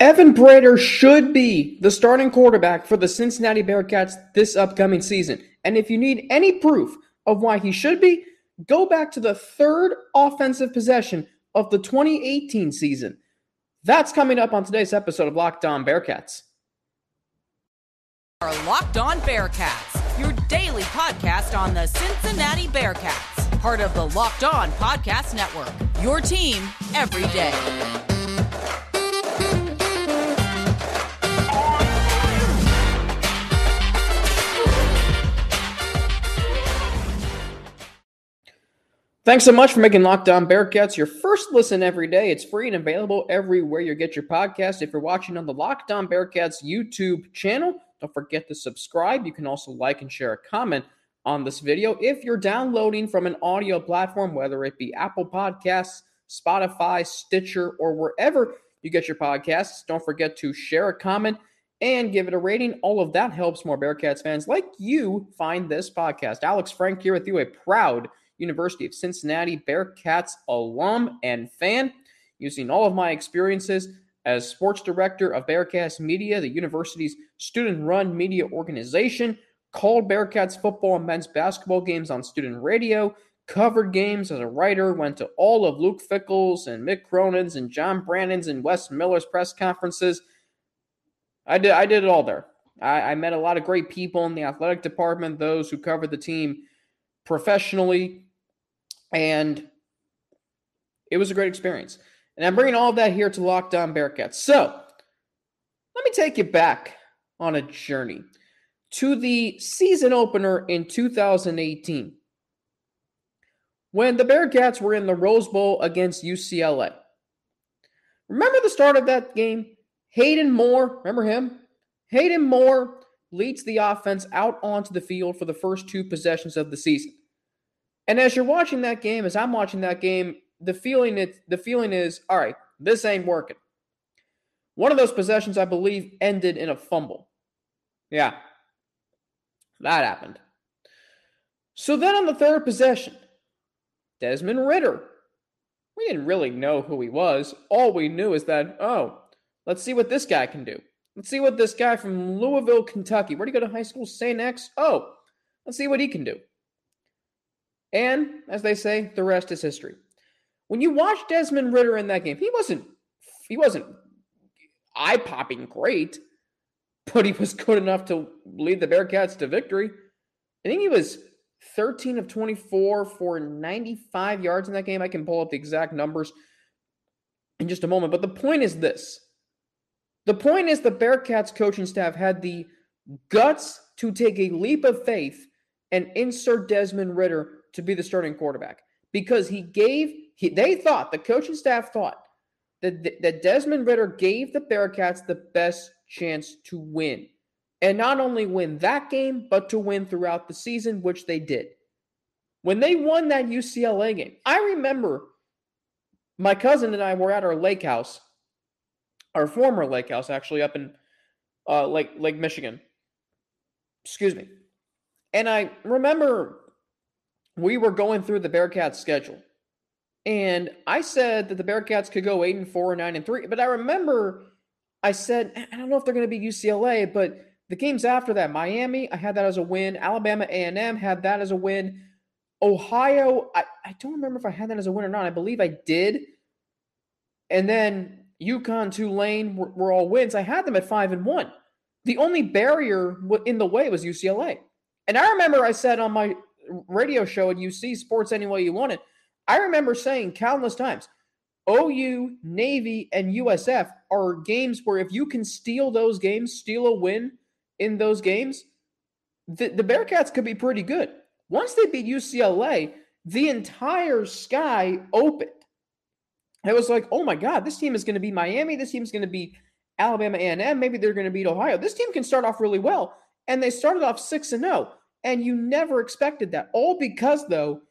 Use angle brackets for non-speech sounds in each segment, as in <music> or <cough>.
Evan Prater should be the starting quarterback for the Cincinnati Bearcats this upcoming season. And if you need any proof of why he should be, go back to the third offensive possession of the 2018 season. That's coming up on today's episode of Locked On Bearcats. Our Locked On Bearcats, your daily podcast on the Cincinnati Bearcats, part of the Locked On Podcast Network. Your team every day. Thanks so much for making Locked On Bearcats your first listen every day. It's free and available everywhere you get your podcast. If you're watching on the Locked On Bearcats YouTube channel, don't forget to subscribe. You can also like and share a comment on this video. If you're downloading from an audio platform, whether it be Apple Podcasts, Spotify, Stitcher, or wherever you get your podcasts, don't forget to share a comment and give it a rating. All of that helps more Bearcats fans like you find this podcast. Alex Frank here with you, a proud University of Cincinnati Bearcats alum and fan, using all of my experiences as sports director of Bearcast Media, the university's student run media organization, called Bearcats football and men's basketball games on student radio, covered games as a writer, went to all of Luke Fickell's and Mick Cronin's and John Brannen's and Wes Miller's press conferences. I did I did it all there. I, I met a lot of great people in the athletic department, those who covered the team professionally, and it was a great experience. And I'm bringing all of that here to Locked On Bearcats. So let me take you back on a journey to the season opener in 2018 when the Bearcats were in the Rose Bowl against UCLA. Remember the start of that game? Hayden Moore, remember him? Hayden Moore leads the offense out onto the field for the first two possessions of the season. And as you're watching that game, as I'm watching that game, the feeling it the feeling is, all right, this ain't working. One of those possessions, I believe, ended in a fumble. Yeah. That happened. So then on the third possession, Desmond Ridder. We didn't really know who he was. All we knew is that, oh, let's see what this guy can do. Let's see what this guy from Louisville, Kentucky. Where'd he go to high school? St. X? Oh, let's see what he can do. And as they say, the rest is history. When you watch Desmond Ridder in that game, he wasn't he wasn't eye popping great, but he was good enough to lead the Bearcats to victory. I think he was 13 of 24 for 95 yards in that game. I can pull up the exact numbers in just a moment. But the point is this the point is the Bearcats coaching staff had the guts to take a leap of faith and insert Desmond Ridder to be the starting quarterback because he gave he, they thought the coaching staff thought that that Desmond Ridder gave the Bearcats the best chance to win. And not only win that game, but to win throughout the season, which they did. When they won that UCLA game, I remember my cousin and I were at our lake house, our former lake house, actually, up in uh, Lake, Lake Michigan. Excuse me. And I remember we were going through the Bearcats schedule. And I said that the Bearcats could go 8 and 4 9 and 3, but I remember I said I don't know if they're going to be UCLA, but the games after that, Miami, I had that as a win. Alabama A&M had that as a win. Ohio, I, I don't remember if I had that as a win or not. I believe I did. And then UConn, Tulane were, were all wins. I had them at 5 and 1. The only barrier in the way was UCLA. And I remember I said on my radio show and UC Sports Any Way You Want It, I remember saying countless times, OU, Navy, and USF are games where if you can steal those games, steal a win in those games, the, the Bearcats could be pretty good. Once they beat UCLA, the entire sky opened. It was like, oh my God, this team is going to be Miami. This team is going to be Alabama A&M. Maybe they're going to beat Ohio. This team can start off really well. And they started off 6 and 0. And you never expected that. All because, though,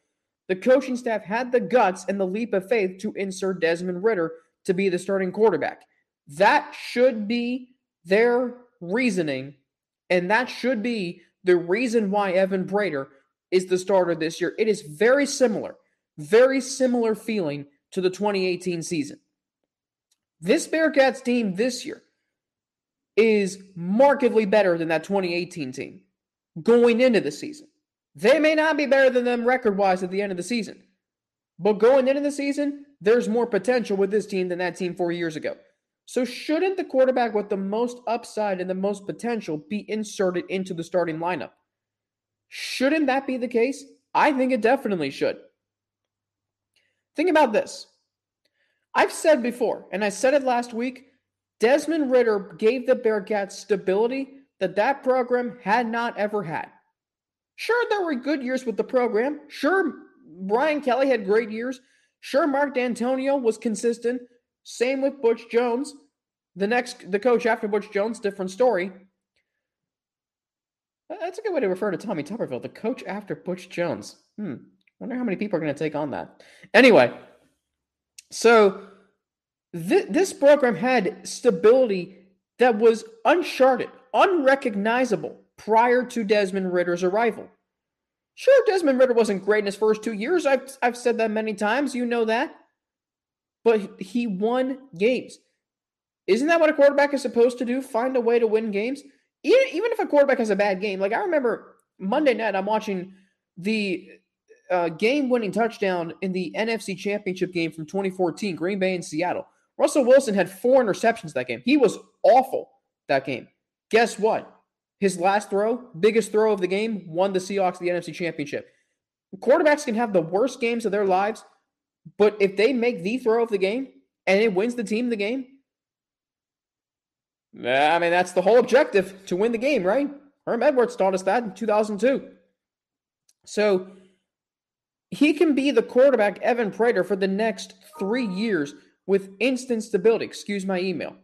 the coaching staff had the guts and the leap of faith to insert Desmond Ridder to be the starting quarterback. That should be their reasoning. And that should be the reason why Evan Prater is the starter this year. It is very similar, very similar feeling to the 2018 season. This Bearcats team this year is markedly better than that 2018 team going into the season. They may not be better than them record wise at the end of the season, but going into the season, there's more potential with this team than that team four years ago. So, shouldn't the quarterback with the most upside and the most potential be inserted into the starting lineup? Shouldn't that be the case? I think it definitely should. Think about this. I've said before, and I said it last week Desmond Ridder gave the Bearcats stability that that program had not ever had. Sure, there were good years with the program. Sure, Brian Kelly had great years. Sure, Mark Dantonio was consistent. Same with Butch Jones. The next, the coach after Butch Jones, different story. That's a good way to refer to Tommy Tuberville, the coach after Butch Jones. Hmm. Wonder how many people are going to take on that. Anyway, so th- this program had stability that was uncharted, unrecognizable prior to Desmond Ridder's arrival. Sure, Desmond Ridder wasn't great in his first two years. I've, I've said that many times. You know that. But he won games. Isn't that what a quarterback is supposed to do? Find a way to win games? Even, even if a quarterback has a bad game. Like I remember Monday night, I'm watching the uh, game winning touchdown in the NFC Championship game from 2014, Green Bay and Seattle. Russell Wilson had four interceptions that game. He was awful that game. Guess what? His last throw, biggest throw of the game, won the Seahawks the NFC Championship. Quarterbacks can have the worst games of their lives, but if they make the throw of the game and it wins the team the game, I mean, that's the whole objective to win the game, right? Herm Edwards taught us that in 2002. So he can be the quarterback, Evan Prater, for the next three years with instant stability. Excuse my email.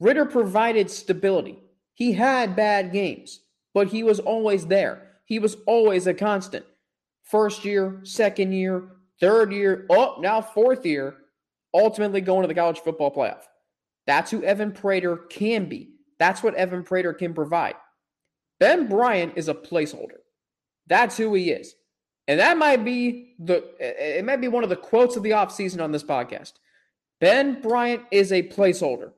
Ridder provided stability. He had bad games, but he was always there. He was always a constant. First year, second year, third year, oh, now fourth year, ultimately going to the college football playoff. That's who Evan Prater can be. That's what Evan Prater can provide. Ben Bryant is a placeholder. That's who he is. And that might be the it might be one of the quotes of the offseason on this podcast. Ben Bryant is a placeholder.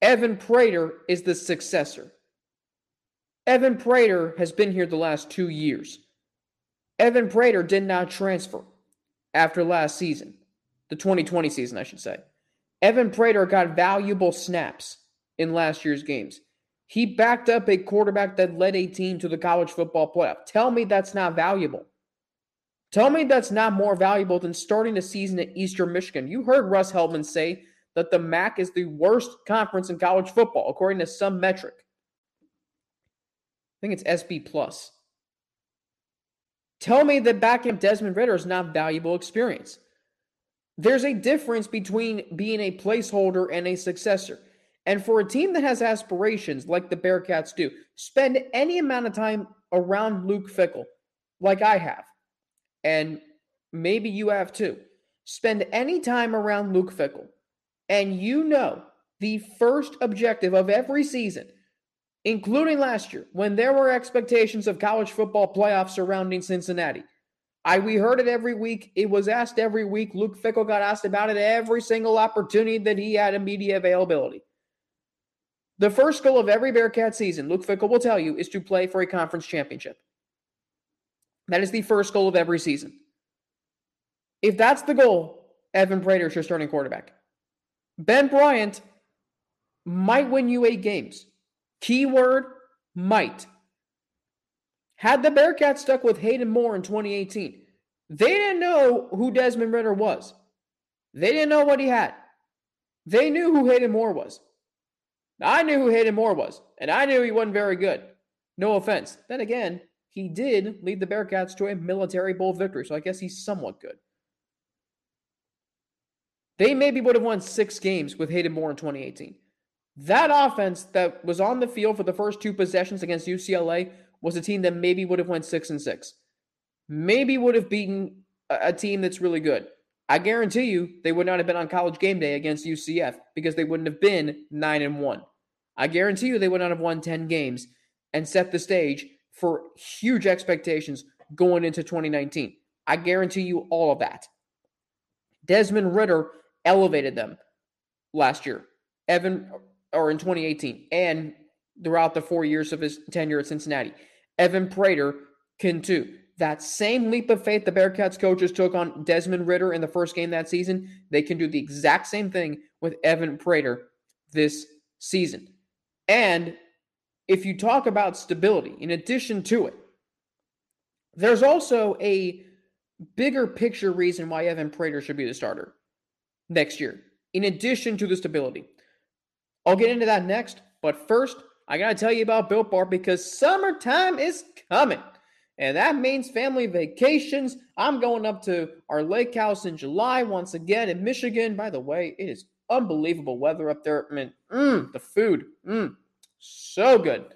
Evan Prater is the successor. Evan Prater has been here the last two years. Evan Prater did not transfer after last season, the 2020 season, I should say. Evan Prater got valuable snaps in last year's games. He backed up a quarterback that led a team to the college football playoff. Tell me that's not valuable. Tell me that's not more valuable than starting a season at Eastern Michigan. You heard Russ Heltman say that the MAC is the worst conference in college football, according to some metric. I think it's SP plus. Tell me that backing Desmond Ridder is not valuable experience. There's a difference between being a placeholder and a successor. And for a team that has aspirations like the Bearcats do, spend any amount of time around Luke Fickell, like I have, and maybe you have too. Spend any time around Luke Fickell, and you know the first objective of every season, including last year, when there were expectations of college football playoffs surrounding Cincinnati. I we heard it every week. It was asked every week. Luke Fickell got asked about it every single opportunity that he had in media availability. The first goal of every Bearcat season, Luke Fickell will tell you, is to play for a conference championship. That is the first goal of every season. If that's the goal, Evan Prater is your starting quarterback. Ben Bryant might win you eight games. Keyword might. Had the Bearcats stuck with Hayden Moore in 2018, they didn't know who Desmond Ridder was. They didn't know what he had. They knew who Hayden Moore was. I knew who Hayden Moore was, and I knew he wasn't very good. No offense. Then again, he did lead the Bearcats to a military bowl victory, so I guess he's somewhat good. They maybe would have won six games with Hayden Moore in 2018. That offense that was on the field for the first two possessions against UCLA was a team that maybe would have went six and six. Maybe would have beaten a, a team that's really good. I guarantee you they would not have been on college game day against UCF because they wouldn't have been nine and one. I guarantee you they would not have won 10 games and set the stage for huge expectations going into 2019. I guarantee you all of that. Desmond Ridder elevated them last year. Evan, or in 2018, and throughout the four years of his tenure at Cincinnati. Evan Prater can too. That same leap of faith the Bearcats coaches took on Desmond Ridder in the first game that season, they can do the exact same thing with Evan Prater this season. And if you talk about stability, in addition to it, there's also a bigger picture reason why Evan Prater should be the starter next year, in addition to the stability. I'll get into that next, but first, I got to tell you about Built Bar because summertime is coming. And that means family vacations. I'm going up to our lake house in July once again in Michigan. By the way, it is unbelievable weather up there. I mean, mm, the food, mm, so good.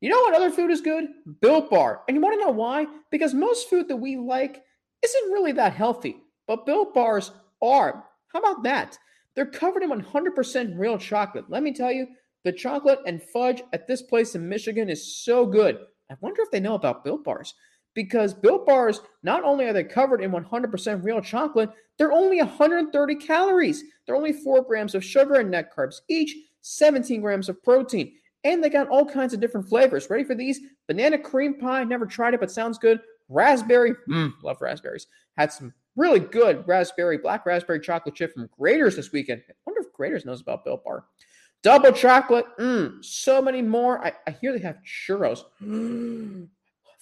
You know what other food is good? Built Bar. And you want to know why? Because most food that we like isn't really that healthy, but Built Bars are. How about that? They're covered in 100% real chocolate. Let me tell you, the chocolate and fudge at this place in Michigan is so good. I wonder if they know about Built Bars. Because Built Bars, not only are they covered in 100% real chocolate, they're only 130 calories. They're only 4 grams of sugar and net carbs each, 17 grams of protein. And they got all kinds of different flavors. Ready for these? Banana cream pie, never tried it, but sounds good. Raspberry, mm, love raspberries. Had some really good raspberry, black raspberry chocolate chip from Graeter's this weekend. I wonder if Graeter's knows about Built Bar. Double chocolate. Mmm. So many more. I, I hear they have churros. <gasps> Love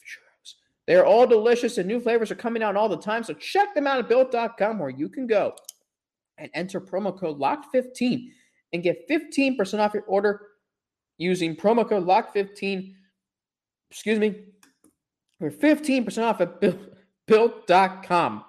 churros. They're all delicious and new flavors are coming out all the time. So check them out at built.com where you can go and enter promo code LOCK15 and get 15% off your order using promo code LOCK15. Excuse me. For 15% off at built.com.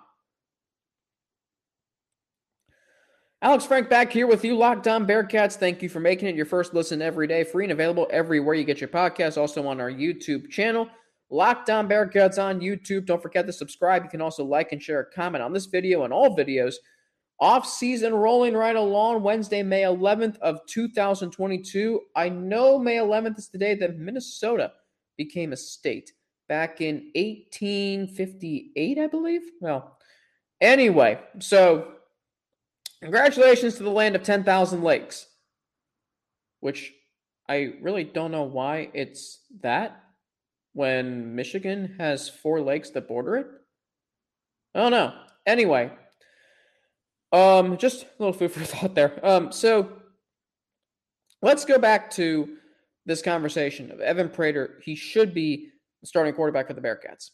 Alex Frank back here with you, Locked On Bearcats. Thank you for making it your first listen every day, free and available everywhere you get your podcast. Also on our YouTube channel, Locked On Bearcats on YouTube. Don't forget to subscribe. You can also like and share a comment on this video and all videos. Off season rolling right along Wednesday, May 11th of 2022. I know May 11th is the day that Minnesota became a state back in 1858, I believe. Well, anyway, so Congratulations to the land of 10,000 lakes, which I really don't know why it's that when Michigan has four lakes that border it. I don't know. Anyway, um, just a little food for <laughs> thought there. Um, so let's go back to this conversation of Evan Prater. He should be starting quarterback for the Bearcats.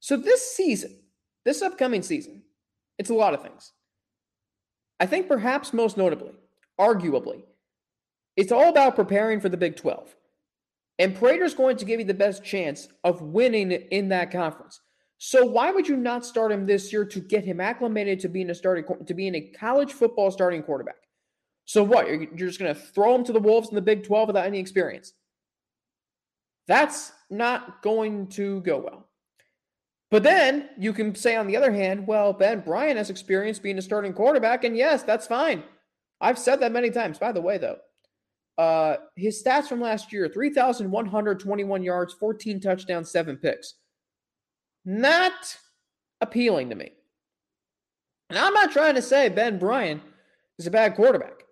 So this season, this upcoming season, it's a lot of things. I think perhaps most notably, arguably, it's all about preparing for the Big 12. And Prater's going to give you the best chance of winning in that conference. So why would you not start him this year to get him acclimated to being a starting to being a college football starting quarterback? So what? You're, you're just going to throw him to the wolves in the Big 12 without any experience? That's not going to go well. But then you can say, on the other hand, well, Ben Bryant has experience being a starting quarterback, and yes, that's fine. I've said that many times. By the way, though, uh, his stats from last year 3,121 yards, 14 touchdowns, seven picks. Not appealing to me. And I'm not trying to say Ben Bryant is a bad quarterback.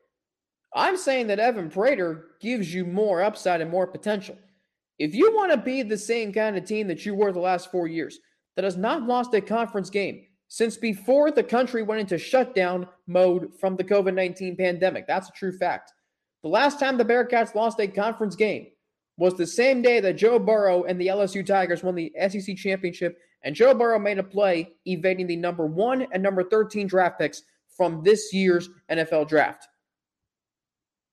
I'm saying that Evan Prater gives you more upside and more potential. If you want to be the same kind of team that you were the last four years, that has not lost a conference game since before the country went into shutdown mode from the COVID 19 pandemic. That's a true fact. The last time the Bearcats lost a conference game was the same day that Joe Burrow and the LSU Tigers won the SEC championship, and Joe Burrow made a play evading the number one and number 13 draft picks from this year's NFL draft.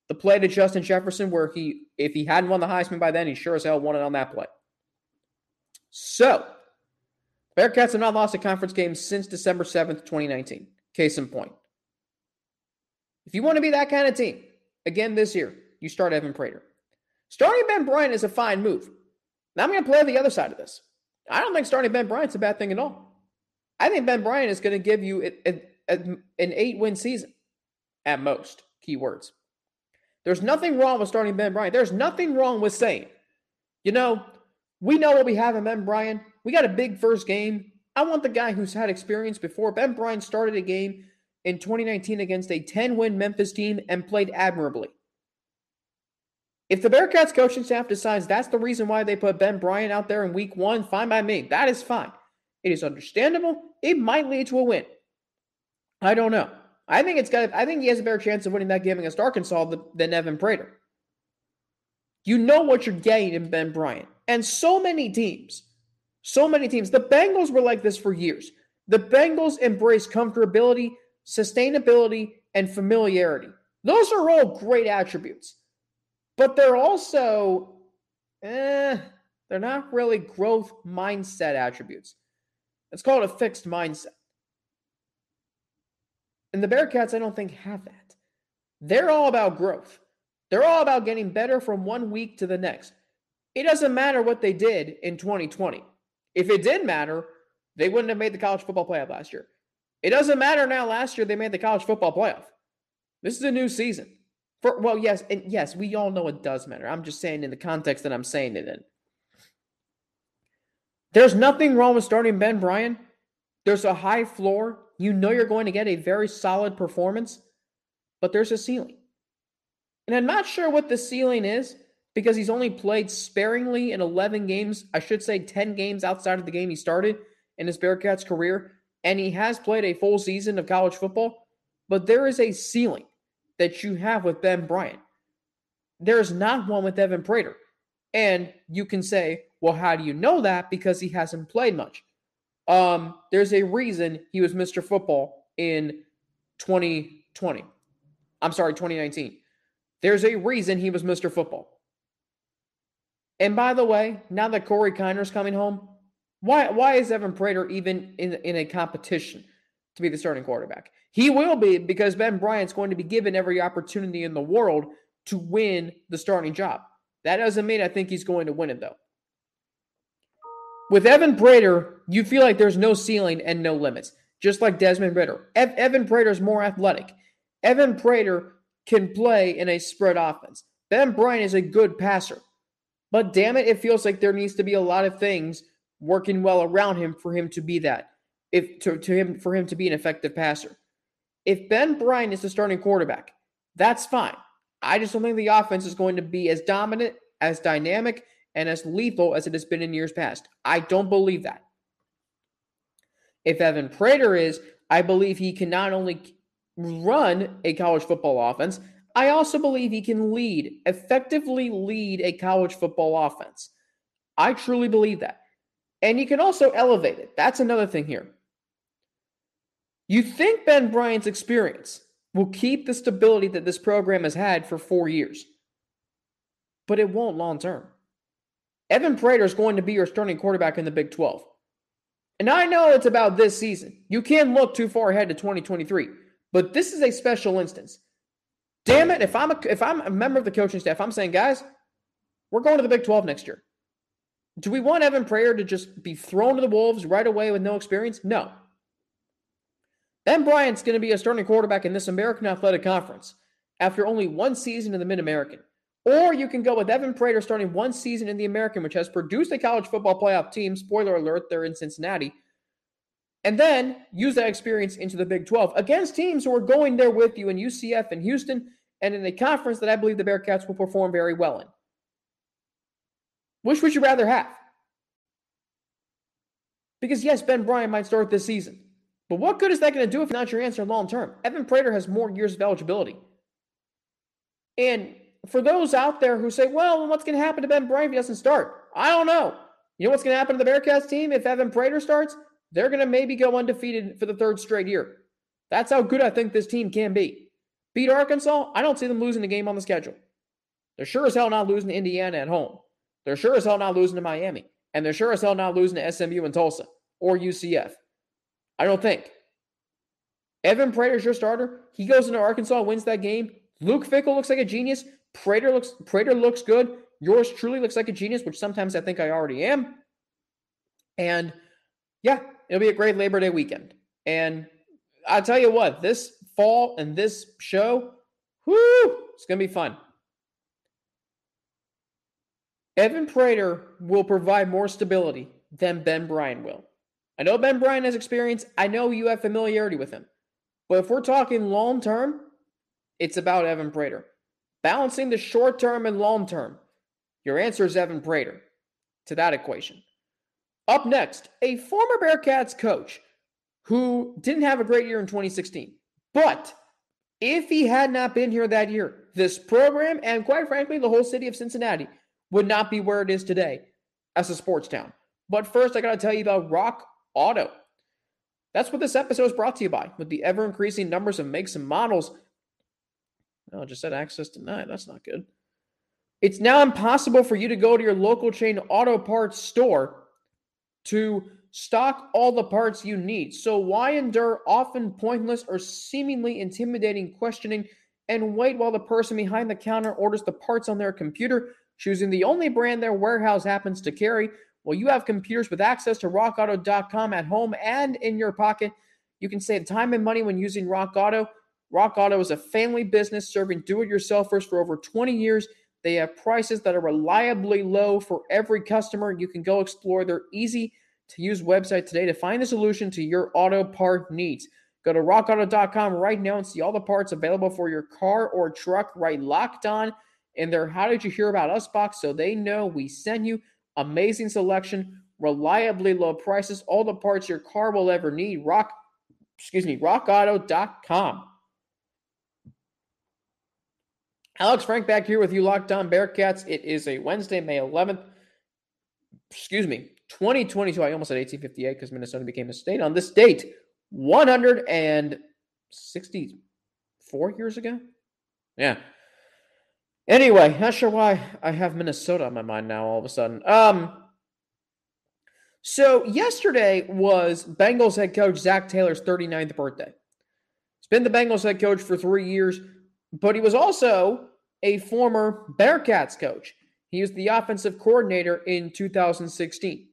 The play to Justin Jefferson, where he, if he hadn't won the Heisman by then, he sure as hell won it on that play. So, Bearcats have not lost a conference game since December 7th, 2019. Case in point. If you want to be that kind of team, again this year, you start Evan Prater. Starting Ben Bryant is a fine move. Now I'm going to play the other side of this. I don't think starting Ben Bryant's a bad thing at all. I think Ben Bryant is going to give you a, a, a, an eight win season at most. Keywords. There's nothing wrong with starting Ben Bryant. There's nothing wrong with saying, you know, we know what we have in Ben Bryant. We got a big first game. I want the guy who's had experience before. Ben Bryant started a game in 2019 against a 10 win Memphis team and played admirably. If the Bearcats coaching staff decides that's the reason why they put Ben Bryant out there in week one, fine by me. That is fine. It is understandable. It might lead to a win. I don't know. I think it's got. I think he has a better chance of winning that game against Arkansas than Evan Prater. You know what you're getting in Ben Bryant, and so many teams, so many teams. The Bengals were like this for years. The Bengals embrace comfortability, sustainability, and familiarity. Those are all great attributes, but they're also, eh, they're not really growth mindset attributes. It's called a fixed mindset. And the Bearcats, I don't think, have that. They're all about growth. They're all about getting better from one week to the next. It doesn't matter what they did in 2020. If it did matter, they wouldn't have made the college football playoff last year. It doesn't matter now. Last year they made the college football playoff. This is a new season. For well, yes, and yes, we all know it does matter. I'm just saying in the context that I'm saying it in. There's nothing wrong with starting Ben Bryant. There's a high floor. You know you're going to get a very solid performance, but there's a ceiling. And I'm not sure what the ceiling is because he's only played sparingly in 11 games. I should say 10 games outside of the game he started in his Bearcats career. And he has played a full season of college football. But there is a ceiling that you have with Ben Bryant. There is not one with Evan Prater. And you can say, well, how do you know that? Because he hasn't played much. Um, there's a reason he was Mr. Football in 2020. I'm sorry, 2019. There's a reason he was Mr. Football. And by the way, now that Corey Kiner's coming home, why why is Evan Prater even in, in a competition to be the starting quarterback? He will be because Ben Bryant's going to be given every opportunity in the world to win the starting job. That doesn't mean I think he's going to win it though. With Evan Prater, you feel like there's no ceiling and no limits, just like Desmond Ridder. Ev- Evan Prater is more athletic. Evan Prater can play in a spread offense. Ben Bryant is a good passer. But damn it, it feels like there needs to be a lot of things working well around him for him to be that. If to, to him for him to be an effective passer. If Ben Bryant is the starting quarterback, that's fine. I just don't think the offense is going to be as dominant, as dynamic, and as lethal as it has been in years past. I don't believe that. If Evan Prater is, I believe he can not only run a college football offense, I also believe he can lead, effectively lead a college football offense. I truly believe that. And you can also elevate it. That's another thing here. You think Ben Bryant's experience will keep the stability that this program has had for four years, but it won't long term. Evan Prater is going to be your starting quarterback in the Big 12. And I know it's about this season. You can't look too far ahead to 2023, but this is a special instance. Damn it, if I'm a, if I'm a member of the coaching staff, I'm saying, guys, we're going to the Big 12 next year. Do we want Evan Prater to just be thrown to the Wolves right away with no experience? No. Ben Bryant's going to be a starting quarterback in this American Athletic Conference after only one season in the Mid American. Or you can go with Evan Prater starting one season in the American, which has produced a college football playoff team. Spoiler alert, they're in Cincinnati. And then use that experience into the Big 12 against teams who are going there with you in UCF and Houston and in a conference that I believe the Bearcats will perform very well in. Which would you rather have? Because yes, Ben Bryant might start this season. But what good is that going to do if not your answer long term? Evan Prater has more years of eligibility. And for those out there who say, well, what's going to happen to Ben Bryant if he doesn't start? I don't know. You know what's going to happen to the Bearcats team if Evan Prater starts? They're going to maybe go undefeated for the third straight year. That's how good I think this team can be. Beat Arkansas, I don't see them losing the game on the schedule. They're sure as hell not losing to Indiana at home. They're sure as hell not losing to Miami. And they're sure as hell not losing to SMU and Tulsa or UCF. I don't think. Evan Prater's your starter. He goes into Arkansas, wins that game. Luke Fickell looks like a genius. Prater looks Prater looks good. Yours truly looks like a genius, which sometimes I think I already am. And yeah, it'll be a great Labor Day weekend. And I'll tell you what, this fall and this show, whoo, it's gonna be fun. Evan Prater will provide more stability than Ben Bryant will. I know Ben Bryant has experience. I know you have familiarity with him. But if we're talking long term, it's about Evan Prater. Balancing the short term and long term, your answer is Evan Prater to that equation. Up next, a former Bearcats coach who didn't have a great year in 2016. But if he had not been here that year, this program and quite frankly, the whole city of Cincinnati would not be where it is today as a sports town. But first, I got to tell you about Rock Auto. That's what this episode is brought to you by. With the ever increasing numbers of makes and models, oh, I just said access denied. That's not good. It's now impossible for you to go to your local chain auto parts store to stock all the parts you need. So, why endure often pointless or seemingly intimidating questioning and wait while the person behind the counter orders the parts on their computer, choosing the only brand their warehouse happens to carry? Well, you have computers with access to rockauto.com at home and in your pocket. You can save time and money when using Rock Auto. Rock Auto is a family business serving do it yourselfers for over 20 years. They have prices that are reliably low for every customer. You can go explore their easy to use website today to find the solution to your auto part needs. Go to rockauto.com right now and see all the parts available for your car or truck right locked on in their How Did You Hear About Us box so they know we send you. Amazing selection, reliably low prices, all the parts your car will ever need. Rock, excuse me, rockauto.com. Alex Frank back here with you, Locked On Bearcats. It is a Wednesday, May 11th. Excuse me, 2022. I almost said 1858 because Minnesota became a state on this date 164 years ago. Yeah. Anyway, not sure why I have Minnesota on my mind now all of a sudden. Um, so yesterday was Bengals head coach Zac Taylor's 39th birthday. He's been the Bengals head coach for three years, but he was also a former Bearcats coach. He was the offensive coordinator in 2016.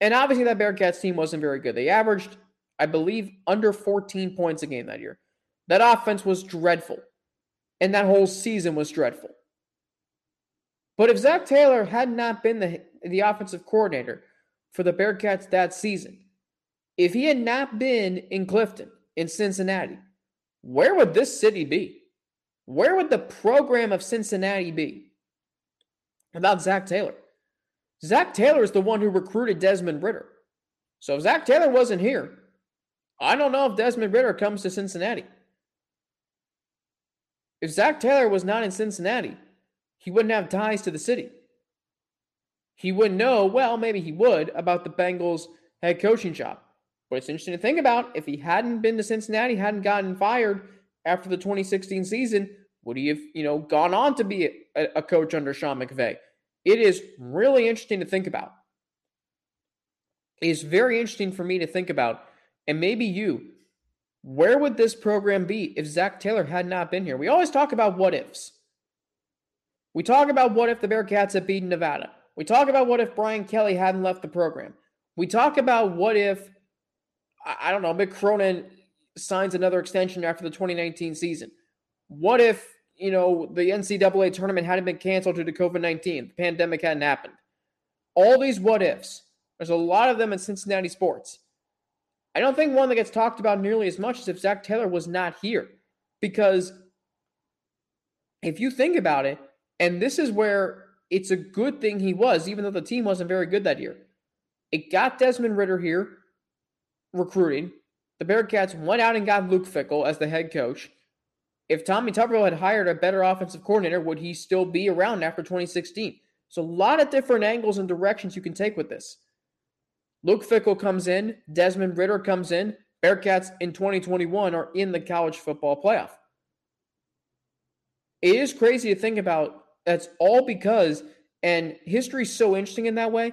And obviously, that Bearcats team wasn't very good. They averaged, I believe, under 14 points a game that year. That offense was dreadful. And that whole season was dreadful. But if Zac Taylor had not been the, the offensive coordinator for the Bearcats that season, if he had not been in Clifton, in Cincinnati, where would this city be? Where would the program of Cincinnati be without Zac Taylor? Zac Taylor is the one who recruited Desmond Ridder. So if Zac Taylor wasn't here, I don't know if Desmond Ridder comes to Cincinnati. If Zac Taylor was not in Cincinnati, he wouldn't have ties to the city. He wouldn't know, well, maybe he would, about the Bengals head coaching job. But it's interesting to think about if he hadn't been to Cincinnati, hadn't gotten fired after the 2016 season, would he have, you know, gone on to be a, a coach under Sean McVay? It is really interesting to think about. It is very interesting for me to think about, and maybe you, where would this program be if Zac Taylor had not been here? We always talk about what ifs. We talk about what if the Bearcats had beaten Nevada. We talk about what if Brian Kelly hadn't left the program. We talk about what if, I don't know, Mick Cronin signs another extension after the 2019 season. What if you know, the NCAA tournament hadn't been canceled due to COVID 19, the pandemic hadn't happened. All these what ifs, there's a lot of them in Cincinnati sports. I don't think one that gets talked about nearly as much as if Zac Taylor was not here. Because if you think about it, and this is where it's a good thing he was, even though the team wasn't very good that year. It got Desmond Ridder here recruiting. The Bearcats went out and got Luke Fickell as the head coach if Tommy Tuberville had hired a better offensive coordinator, would he still be around after 2016? So a lot of different angles and directions you can take with this. Luke Fickell comes in, Desmond Ridder comes in. Bearcats in 2021 are in the college football playoff. It is crazy to think about. That's all because, and history's so interesting in that way.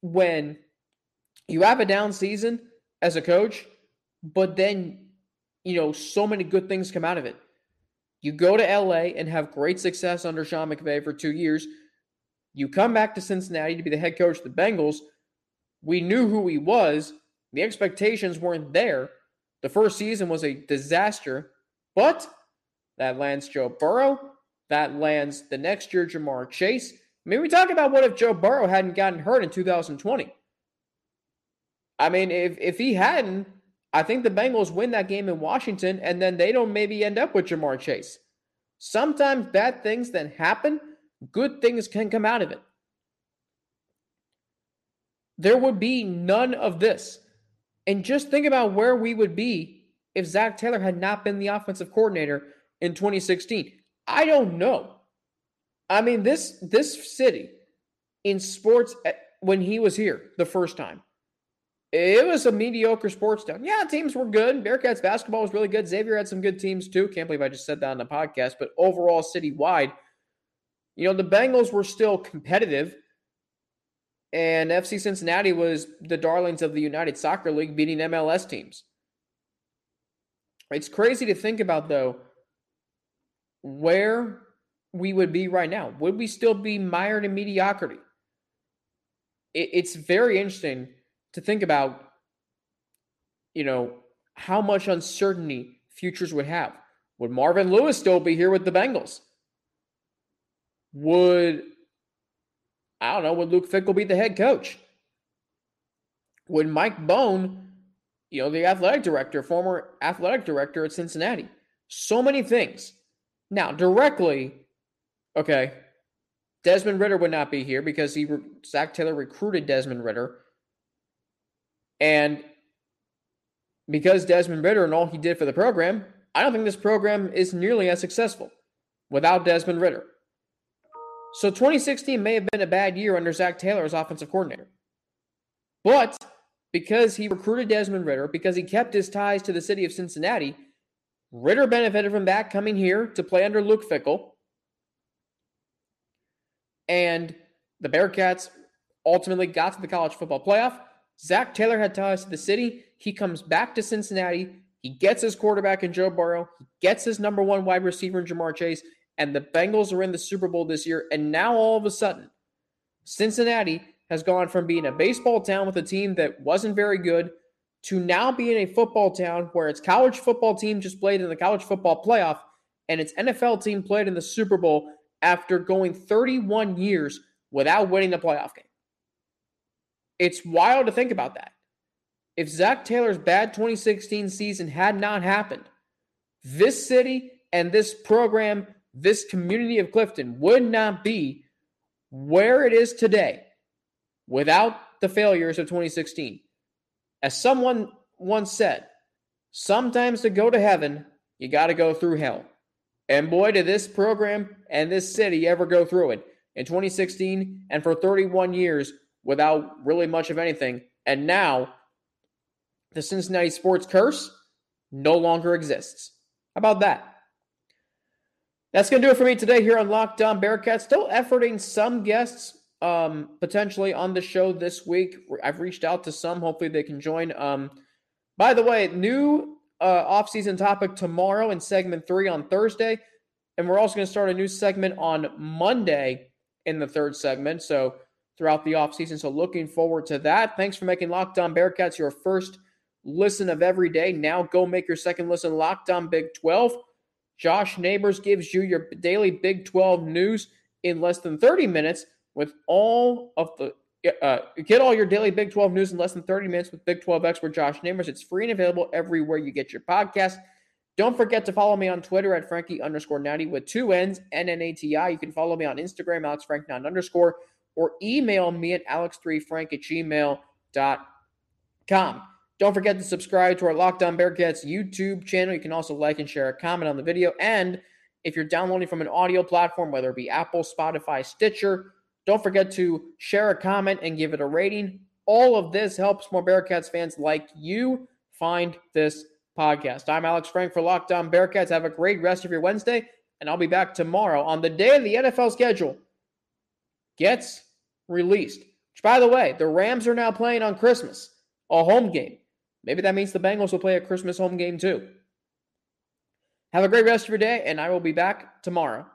When you have a down season as a coach, but then you know, so many good things come out of it. You go to LA and have great success under Sean McVay for two years. You come back to Cincinnati to be the head coach of the Bengals. We knew who he was. The expectations weren't there. The first season was a disaster, but that lands Joe Burrow. That lands the next year Ja'Marr Chase. I mean, we talk about what if Joe Burrow hadn't gotten hurt in 2020. I mean, if if he hadn't, I think the Bengals win that game in Washington and then they don't maybe end up with Ja'Marr Chase. Sometimes bad things then happen, good things can come out of it. There would be none of this. And just think about where we would be if Zac Taylor had not been the offensive coordinator in 2016. I don't know. I mean, this this city in sports eh, when he was here the first time, it was a mediocre sports town. Yeah, teams were good. Bearcats basketball was really good. Xavier had some good teams too. Can't believe I just said that on the podcast. But overall, citywide, you know, the Bengals were still competitive. And FC Cincinnati was the darlings of the United Soccer League beating MLS teams. It's crazy to think about, though, where we would be right now. Would we still be mired in mediocrity? It's very interesting to think about, you know, how much uncertainty futures would have. Would Marvin Lewis still be here with the Bengals? Would I don't know, would Luke Fickell be the head coach? Would Mike Bohn, you know, the athletic director, former athletic director at Cincinnati? So many things. Now, directly, okay, Desmond Ridder would not be here because he Zac Taylor recruited Desmond Ridder. And because Desmond Ridder and all he did for the program, I don't think this program is nearly as successful without Desmond Ridder. So 2016 may have been a bad year under Zac Taylor as offensive coordinator. But because he recruited Desmond Ridder, because he kept his ties to the city of Cincinnati, Ridder benefited from that coming here to play under Luke Fickell. And the Bearcats ultimately got to the college football playoff. Zac Taylor had ties to the city. He comes back to Cincinnati. He gets his quarterback in Joe Burrow. He gets his number one wide receiver in Ja'Marr Chase and the Bengals are in the Super Bowl this year. And now all of a sudden, Cincinnati has gone from being a baseball town with a team that wasn't very good to now being a football town where its college football team just played in the college football playoff and its NFL team played in the Super Bowl after going 31 years without winning the playoff game. It's wild to think about that. If Zac Taylor's bad 2016 season had not happened, this city and this program this community of Clifton would not be where it is today without the failures of 2016. As someone once said, sometimes to go to heaven, you got to go through hell. And boy, did this program and this city ever go through it in 2016 and for 31 years without really much of anything. And now the Cincinnati sports curse no longer exists. How about that? That's going to do it for me today here on Locked On Bearcats. Still efforting some guests um, potentially on the show this week. I've reached out to some. Hopefully they can join. Um, by the way, new uh, off-season topic tomorrow in segment three on Thursday. And we're also going to start a new segment on Monday in the third segment. So throughout the offseason. So looking forward to that. Thanks for making Locked On Bearcats your first listen of every day. Now go make your second listen Locked On Big 12. Josh Neighbors gives you your daily Big 12 news in less than 30 minutes with all of the uh, get all your daily Big 12 news in less than 30 minutes with Big 12 expert Josh Neighbors. It's free and available everywhere you get your podcast. Don't forget to follow me on Twitter at Frankie underscore Natty with two N's, N-N-A-T-I. You can follow me on Instagram, AlexFrank9 underscore, or email me at alex3frank at gmail.com. Don't forget to subscribe to our Locked On Bearcats YouTube channel. You can also like and share a comment on the video. And if you're downloading from an audio platform, whether it be Apple, Spotify, Stitcher, don't forget to share a comment and give it a rating. All of this helps more Bearcats fans like you find this podcast. I'm Alex Frank for Locked On Bearcats. Have a great rest of your Wednesday, and I'll be back tomorrow on the day of the NFL schedule gets released. Which, by the way, the Rams are now playing on Christmas, a home game. Maybe that means the Bengals will play a Christmas home game too. Have a great rest of your day, and I will be back tomorrow.